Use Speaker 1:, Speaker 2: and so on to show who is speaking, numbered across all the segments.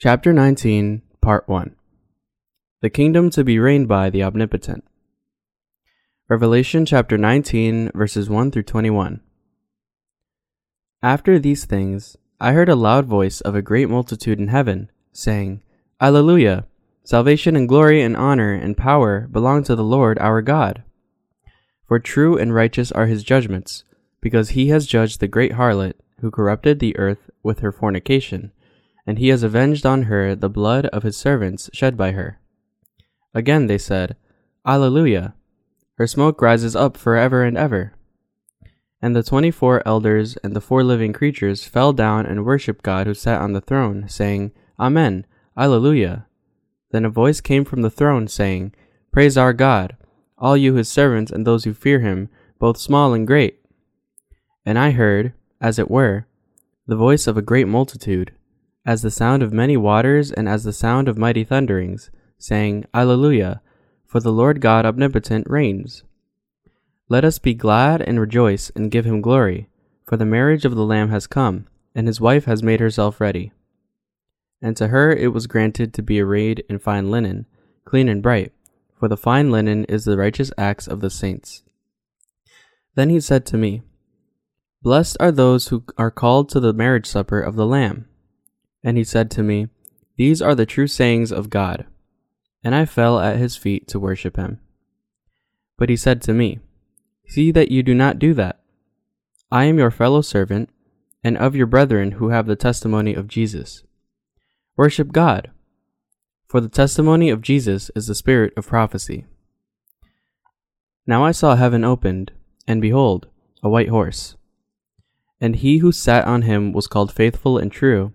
Speaker 1: Chapter 19, Part 1 The Kingdom to be Reigned by the Omnipotent. Revelation chapter 19, verses 1 through 21. After these things, I heard a loud voice of a great multitude in heaven, saying, Alleluia! Salvation and glory and honor and power belong to the Lord our God. For true and righteous are his judgments, because he has judged the great harlot who corrupted the earth with her fornication and he has avenged on her the blood of his servants shed by her. Again they said, Alleluia! Her smoke rises up for ever and ever. And the twenty four elders and the four living creatures fell down and worshipped God who sat on the throne, saying, Amen, Alleluia. Then a voice came from the throne, saying, Praise our God, all you his servants and those who fear him, both small and great. And I heard, as it were, the voice of a great multitude as the sound of many waters and as the sound of mighty thunderings, saying, Alleluia, for the Lord God omnipotent reigns. Let us be glad and rejoice and give him glory, for the marriage of the Lamb has come, and his wife has made herself ready. And to her it was granted to be arrayed in fine linen, clean and bright, for the fine linen is the righteous acts of the saints. Then he said to me, Blessed are those who are called to the marriage supper of the Lamb. And he said to me, These are the true sayings of God. And I fell at his feet to worship him. But he said to me, See that you do not do that. I am your fellow servant, and of your brethren who have the testimony of Jesus. Worship God, for the testimony of Jesus is the spirit of prophecy. Now I saw heaven opened, and behold, a white horse. And he who sat on him was called faithful and true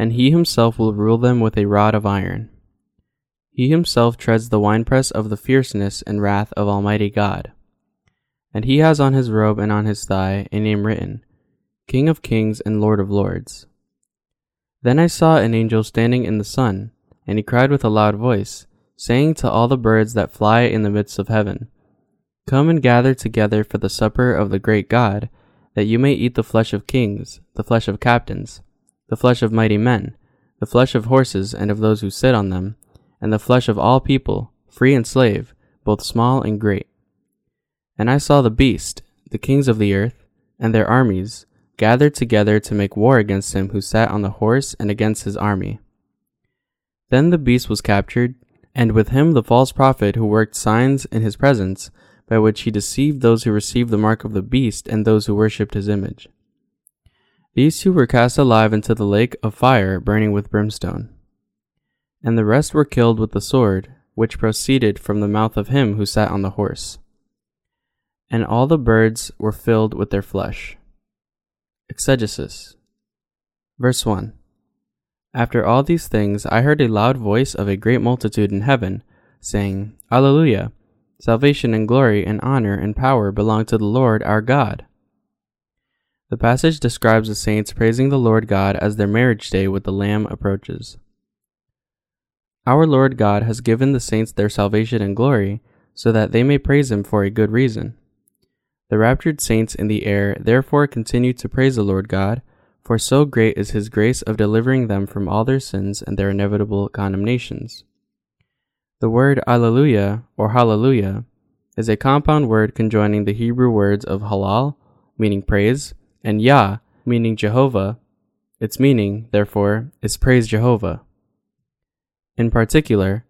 Speaker 1: and he himself will rule them with a rod of iron. He himself treads the winepress of the fierceness and wrath of Almighty God. And he has on his robe and on his thigh a name written, King of Kings and Lord of Lords. Then I saw an angel standing in the sun, and he cried with a loud voice, saying to all the birds that fly in the midst of heaven, Come and gather together for the supper of the great God, that you may eat the flesh of kings, the flesh of captains the flesh of mighty men, the flesh of horses and of those who sit on them, and the flesh of all people, free and slave, both small and great. And I saw the beast, the kings of the earth, and their armies, gathered together to make war against him who sat on the horse and against his army. Then the beast was captured, and with him the false prophet who worked signs in his presence, by which he deceived those who received the mark of the beast and those who worshipped his image. These two were cast alive into the lake of fire burning with brimstone. And the rest were killed with the sword, which proceeded from the mouth of him who sat on the horse. And all the birds were filled with their flesh. Exegesis. Verse 1 After all these things, I heard a loud voice of a great multitude in heaven, saying, Alleluia! Salvation and glory and honor and power belong to the Lord our God. The passage describes the saints praising the Lord God as their marriage day with the Lamb approaches. Our Lord God has given the saints their salvation and glory so that they may praise Him for a good reason. The raptured saints in the air therefore continue to praise the Lord God, for so great is His grace of delivering them from all their sins and their inevitable condemnations. The word Alleluia or Hallelujah is a compound word conjoining the Hebrew words of halal, meaning praise, and Yah, meaning Jehovah, its meaning, therefore, is praise Jehovah. In particular,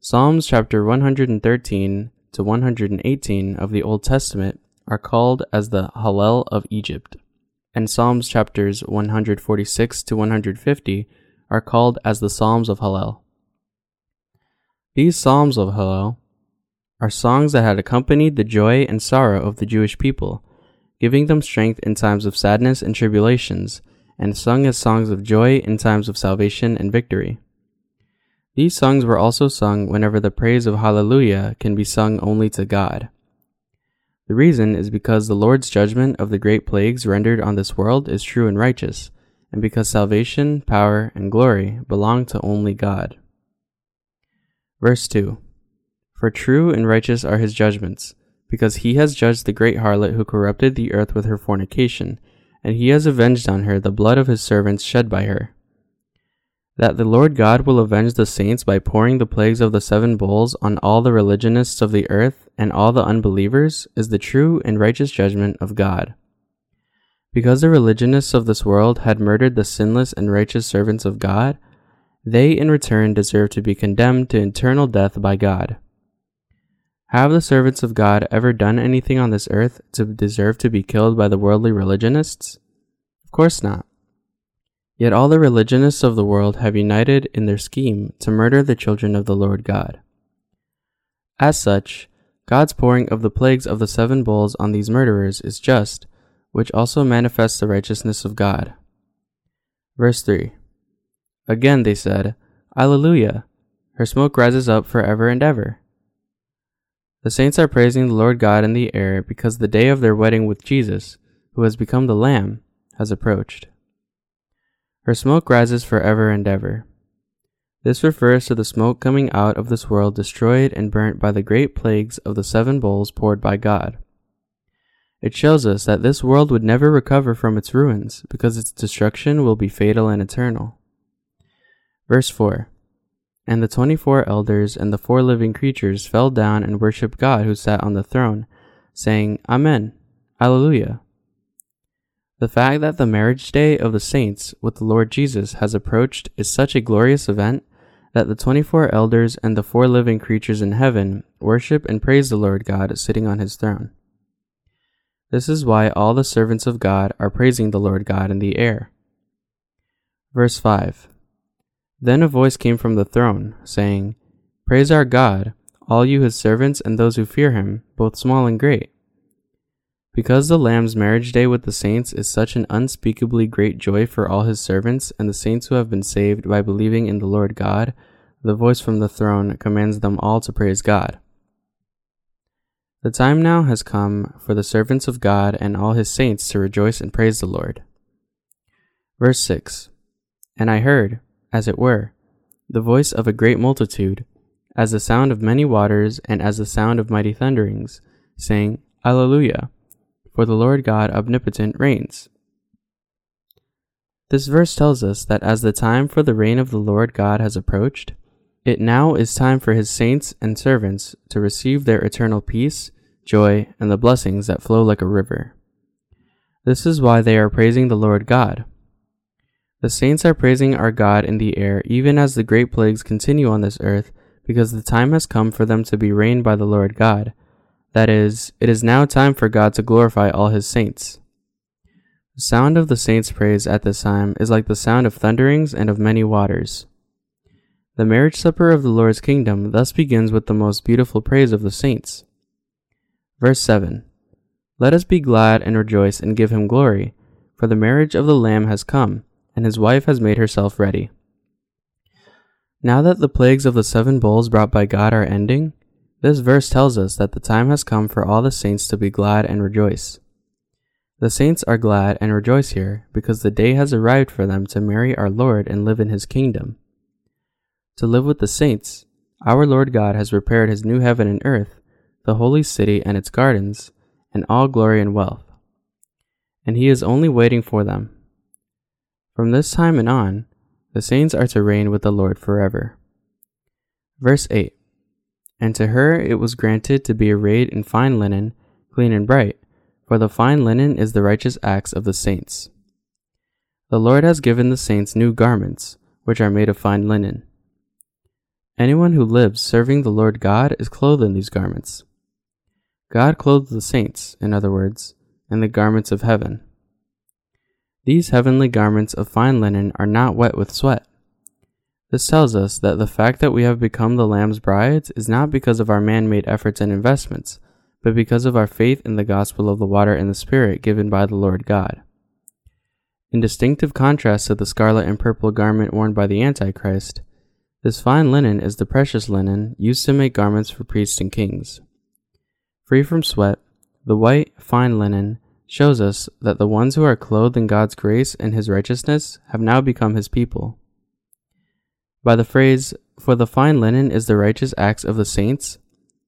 Speaker 1: Psalms chapter 113 to 118 of the Old Testament are called as the Hallel of Egypt, and Psalms chapters 146 to 150 are called as the Psalms of Hallel. These Psalms of Hallel are songs that had accompanied the joy and sorrow of the Jewish people giving them strength in times of sadness and tribulations, and sung as songs of joy in times of salvation and victory. These songs were also sung whenever the praise of Hallelujah can be sung only to God. The reason is because the Lord's judgment of the great plagues rendered on this world is true and righteous, and because salvation, power, and glory belong to only God. Verse 2 For true and righteous are his judgments, because he has judged the great harlot who corrupted the earth with her fornication, and he has avenged on her the blood of his servants shed by her that the Lord God will avenge the saints by pouring the plagues of the seven bowls on all the religionists of the earth and all the unbelievers is the true and righteous judgment of God. Because the religionists of this world had murdered the sinless and righteous servants of God, they in return deserve to be condemned to eternal death by God. Have the servants of God ever done anything on this earth to deserve to be killed by the worldly religionists? Of course not. Yet all the religionists of the world have united in their scheme to murder the children of the Lord God. As such, God's pouring of the plagues of the seven bowls on these murderers is just, which also manifests the righteousness of God. Verse 3 Again they said, Alleluia! Her smoke rises up for ever and ever. The saints are praising the Lord God in the air because the day of their wedding with Jesus, who has become the Lamb, has approached. Her smoke rises forever and ever. This refers to the smoke coming out of this world destroyed and burnt by the great plagues of the seven bowls poured by God. It shows us that this world would never recover from its ruins because its destruction will be fatal and eternal. Verse 4 And the twenty four elders and the four living creatures fell down and worshipped God who sat on the throne, saying, Amen, Alleluia. The fact that the marriage day of the saints with the Lord Jesus has approached is such a glorious event that the 24 elders and the four living creatures in heaven worship and praise the Lord God sitting on his throne. This is why all the servants of God are praising the Lord God in the air. Verse 5 Then a voice came from the throne, saying, Praise our God, all you his servants and those who fear him, both small and great. Because the Lamb's marriage day with the saints is such an unspeakably great joy for all his servants and the saints who have been saved by believing in the Lord God, the voice from the throne commands them all to praise God. The time now has come for the servants of God and all his saints to rejoice and praise the Lord. Verse 6 And I heard, as it were, the voice of a great multitude, as the sound of many waters and as the sound of mighty thunderings, saying, Alleluia! for the Lord God omnipotent reigns. This verse tells us that as the time for the reign of the Lord God has approached, it now is time for his saints and servants to receive their eternal peace, joy, and the blessings that flow like a river. This is why they are praising the Lord God. The saints are praising our God in the air even as the great plagues continue on this earth because the time has come for them to be reigned by the Lord God that is, it is now time for God to glorify all his saints. The sound of the saints' praise at this time is like the sound of thunderings and of many waters. The marriage supper of the Lord's kingdom thus begins with the most beautiful praise of the saints. Verse 7 Let us be glad and rejoice and give him glory, for the marriage of the Lamb has come, and his wife has made herself ready. Now that the plagues of the seven bowls brought by God are ending, this verse tells us that the time has come for all the saints to be glad and rejoice. The saints are glad and rejoice here because the day has arrived for them to marry our Lord and live in his kingdom. To live with the saints, our Lord God has prepared his new heaven and earth, the holy city and its gardens, and all glory and wealth. And he is only waiting for them. From this time and on, the saints are to reign with the Lord forever. Verse 8 and to her it was granted to be arrayed in fine linen, clean and bright, for the fine linen is the righteous acts of the saints. The Lord has given the saints new garments, which are made of fine linen. Anyone who lives serving the Lord God is clothed in these garments. God clothes the saints, in other words, in the garments of heaven. These heavenly garments of fine linen are not wet with sweat this tells us that the fact that we have become the Lamb's brides is not because of our man made efforts and investments, but because of our faith in the gospel of the water and the Spirit given by the Lord God. In distinctive contrast to the scarlet and purple garment worn by the Antichrist, This fine linen is the precious linen used to make garments for priests and kings. Free from sweat, the white, fine linen shows us that the ones who are clothed in God's grace and his righteousness have now become his people. By the phrase, for the fine linen is the righteous acts of the saints,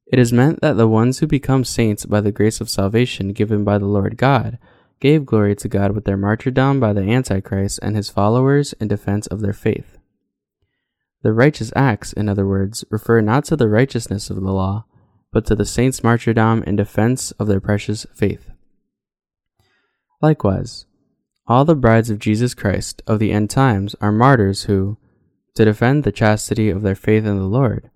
Speaker 1: it is meant that the ones who become saints by the grace of salvation given by the Lord God gave glory to God with their martyrdom by the Antichrist and his followers in defense of their faith. The righteous acts, in other words, refer not to the righteousness of the law, but to the saints' martyrdom in defense of their precious faith. Likewise, all the brides of Jesus Christ of the end times are martyrs who, to defend the chastity of their faith in the Lord,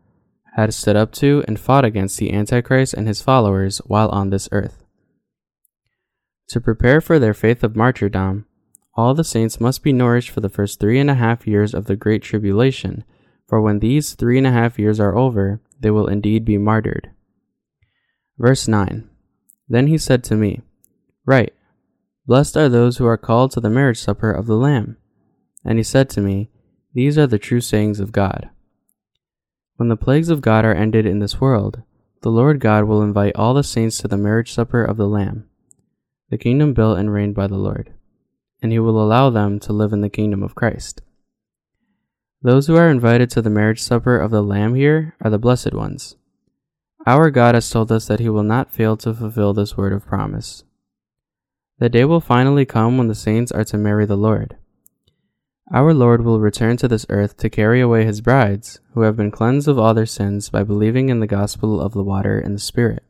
Speaker 1: had stood up to and fought against the Antichrist and his followers while on this earth. To prepare for their faith of martyrdom, all the saints must be nourished for the first three and a half years of the Great Tribulation, for when these three and a half years are over, they will indeed be martyred. Verse 9 Then he said to me, Write, Blessed are those who are called to the marriage supper of the Lamb. And he said to me, These are the true sayings of God. When the plagues of God are ended in this world, the Lord God will invite all the saints to the marriage supper of the Lamb, the kingdom built and reigned by the Lord, and he will allow them to live in the kingdom of Christ. Those who are invited to the marriage supper of the Lamb here are the blessed ones. Our God has told us that he will not fail to fulfill this word of promise. The day will finally come when the saints are to marry the Lord. Our Lord will return to this earth to carry away his brides, who have been cleansed of all their sins by believing in the gospel of the water and the Spirit.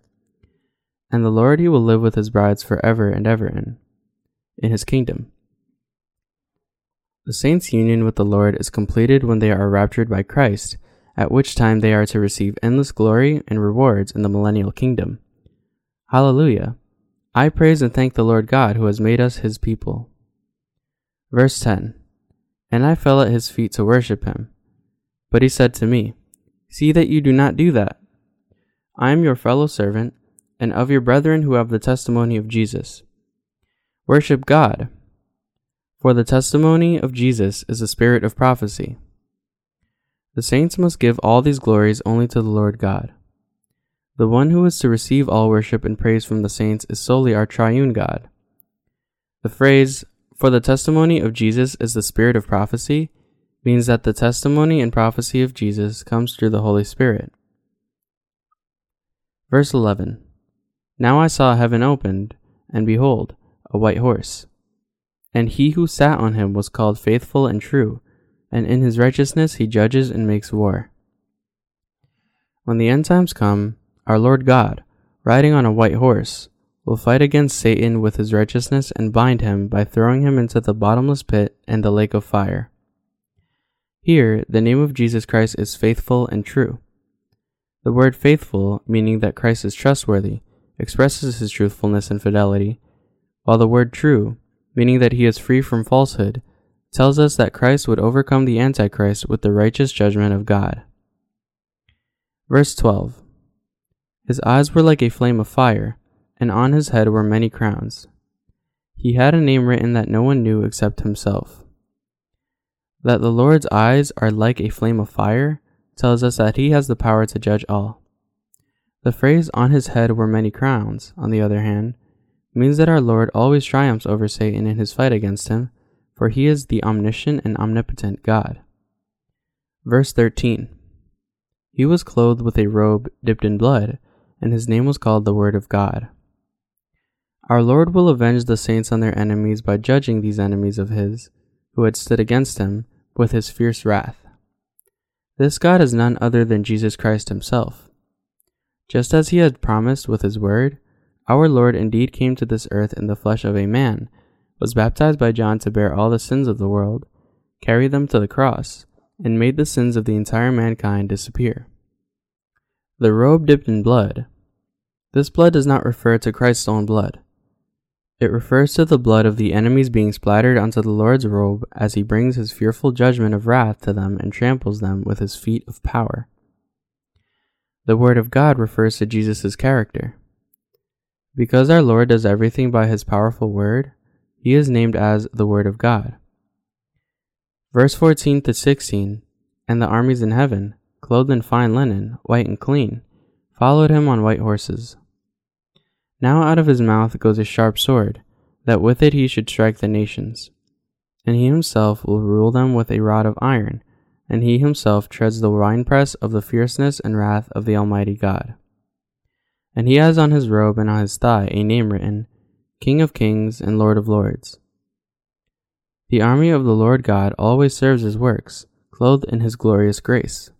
Speaker 1: And the Lord he will live with his brides forever and ever in, in his kingdom. The saints' union with the Lord is completed when they are raptured by Christ, at which time they are to receive endless glory and rewards in the millennial kingdom. Hallelujah! I praise and thank the Lord God who has made us his people. Verse 10 And I fell at his feet to worship him. But he said to me, See that you do not do that. I am your fellow servant, and of your brethren who have the testimony of Jesus. Worship God. For the testimony of Jesus is the spirit of prophecy. The saints must give all these glories only to the Lord God. The one who is to receive all worship and praise from the saints is solely our triune God. The phrase, for the testimony of Jesus is the spirit of prophecy, means that the testimony and prophecy of Jesus comes through the Holy Spirit. Verse 11 Now I saw heaven opened, and behold, a white horse. And he who sat on him was called faithful and true, and in his righteousness he judges and makes war. When the end times come, our Lord God, riding on a white horse, will fight against Satan with his righteousness and bind him by throwing him into the bottomless pit and the lake of fire. Here, the name of Jesus Christ is faithful and true. The word faithful, meaning that Christ is trustworthy, expresses his truthfulness and fidelity, while the word true, meaning that he is free from falsehood, tells us that Christ would overcome the Antichrist with the righteous judgment of God. Verse 12 his eyes were like a flame of fire, and on his head were many crowns. He had a name written that no one knew except himself. That the Lord's eyes are like a flame of fire tells us that he has the power to judge all. The phrase on his head were many crowns, on the other hand, means that our Lord always triumphs over Satan in his fight against him, for he is the omniscient and omnipotent God. Verse 13 He was clothed with a robe dipped in blood and his name was called the Word of God. Our Lord will avenge the saints on their enemies by judging these enemies of his, who had stood against him, with his fierce wrath. This God is none other than Jesus Christ himself. Just as he had promised with his word, our Lord indeed came to this earth in the flesh of a man, was baptized by John to bear all the sins of the world, carried them to the cross, and made the sins of the entire mankind disappear. The robe dipped in blood, this blood does not refer to Christ's own blood. It refers to the blood of the enemies being splattered onto the Lord's robe as he brings his fearful judgment of wrath to them and tramples them with his feet of power. The Word of God refers to Jesus' character. Because our Lord does everything by his powerful Word, he is named as the Word of God. Verse 14 to 16 and the armies in heaven, clothed in fine linen, white and clean, followed him on white horses. Now out of his mouth goes a sharp sword, that with it he should strike the nations. And he himself will rule them with a rod of iron, and he himself treads the winepress of the fierceness and wrath of the Almighty God. And he has on his robe and on his thigh a name written, King of Kings and Lord of Lords. The army of the Lord God always serves his works, clothed in his glorious grace.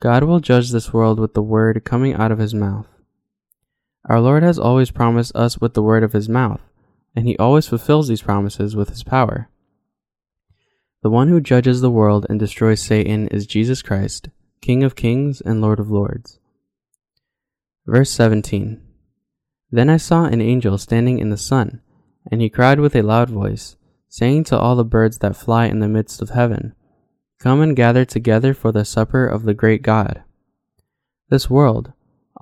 Speaker 1: God will judge this world with the word coming out of his mouth. Our Lord has always promised us with the word of his mouth, and he always fulfills these promises with his power. The one who judges the world and destroys Satan is Jesus Christ, King of kings and Lord of lords. Verse 17 Then I saw an angel standing in the sun, and he cried with a loud voice, saying to all the birds that fly in the midst of heaven, Come and gather together for the supper of the great God. This world,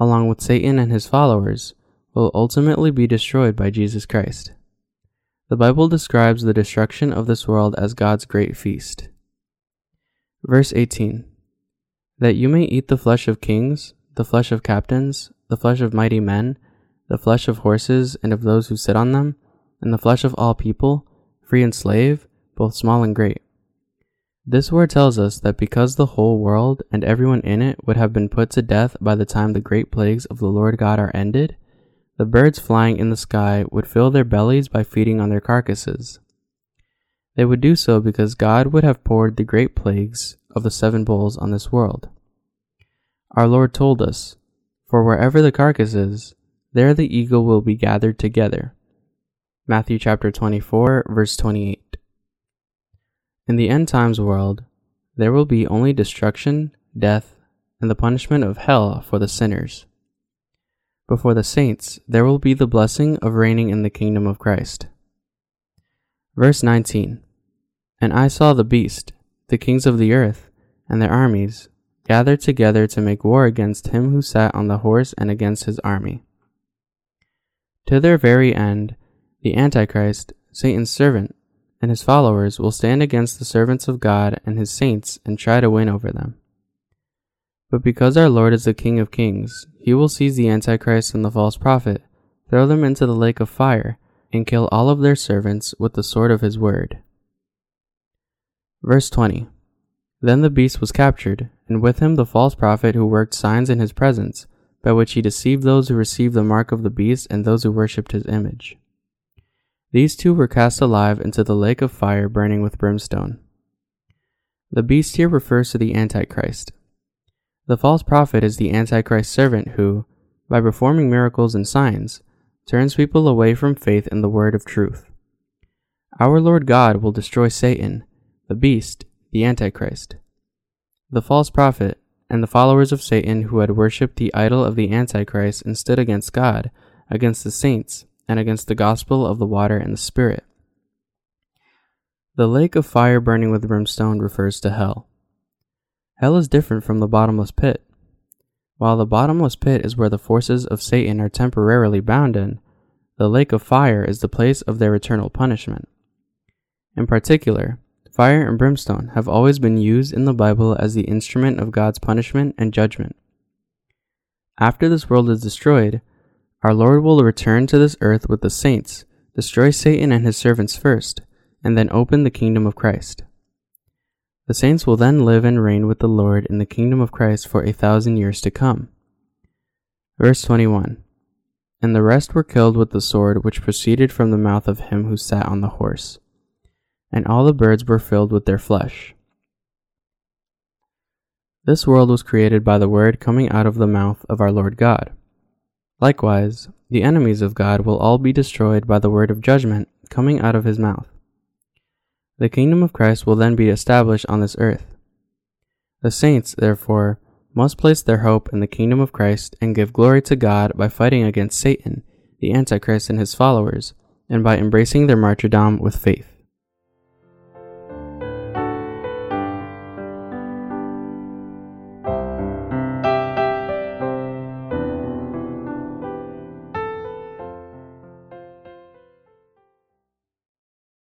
Speaker 1: along with Satan and his followers, will ultimately be destroyed by Jesus Christ. The Bible describes the destruction of this world as God's great feast. Verse 18 That you may eat the flesh of kings, the flesh of captains, the flesh of mighty men, the flesh of horses and of those who sit on them, and the flesh of all people, free and slave, both small and great. This word tells us that because the whole world and everyone in it would have been put to death by the time the great plagues of the Lord God are ended, the birds flying in the sky would fill their bellies by feeding on their carcasses. They would do so because God would have poured the great plagues of the seven bowls on this world. Our Lord told us, For wherever the carcass is, there the eagle will be gathered together. Matthew chapter 24, verse 28. In the end times world, there will be only destruction, death, and the punishment of hell for the sinners. But for the saints, there will be the blessing of reigning in the kingdom of Christ. Verse 19 And I saw the beast, the kings of the earth, and their armies, gathered together to make war against him who sat on the horse and against his army. To their very end, the Antichrist, Satan's servant, and his followers will stand against the servants of God and his saints and try to win over them. But because our Lord is the King of kings, he will seize the Antichrist and the false prophet, throw them into the lake of fire, and kill all of their servants with the sword of his word. Verse 20 Then the beast was captured, and with him the false prophet who worked signs in his presence, by which he deceived those who received the mark of the beast and those who worshipped his image. These two were cast alive into the lake of fire burning with brimstone. The beast here refers to the Antichrist. The false prophet is the Antichrist servant who, by performing miracles and signs, turns people away from faith in the word of truth. Our Lord God will destroy Satan, the beast, the Antichrist. The false prophet, and the followers of Satan who had worshipped the idol of the Antichrist and stood against God, against the saints, and against the gospel of the water and the Spirit. The lake of fire burning with brimstone refers to hell. Hell is different from the bottomless pit. While the bottomless pit is where the forces of Satan are temporarily bound in, the lake of fire is the place of their eternal punishment. In particular, fire and brimstone have always been used in the Bible as the instrument of God's punishment and judgment. After this world is destroyed, our Lord will return to this earth with the saints, destroy Satan and his servants first, and then open the kingdom of Christ. The saints will then live and reign with the Lord in the kingdom of Christ for a thousand years to come. Verse 21 And the rest were killed with the sword which proceeded from the mouth of him who sat on the horse, and all the birds were filled with their flesh. This world was created by the word coming out of the mouth of our Lord God. Likewise, the enemies of God will all be destroyed by the word of judgment coming out of his mouth. The kingdom of Christ will then be established on this earth. The saints, therefore, must place their hope in the kingdom of Christ and give glory to God by fighting against Satan, the Antichrist, and his followers, and by embracing their martyrdom with faith.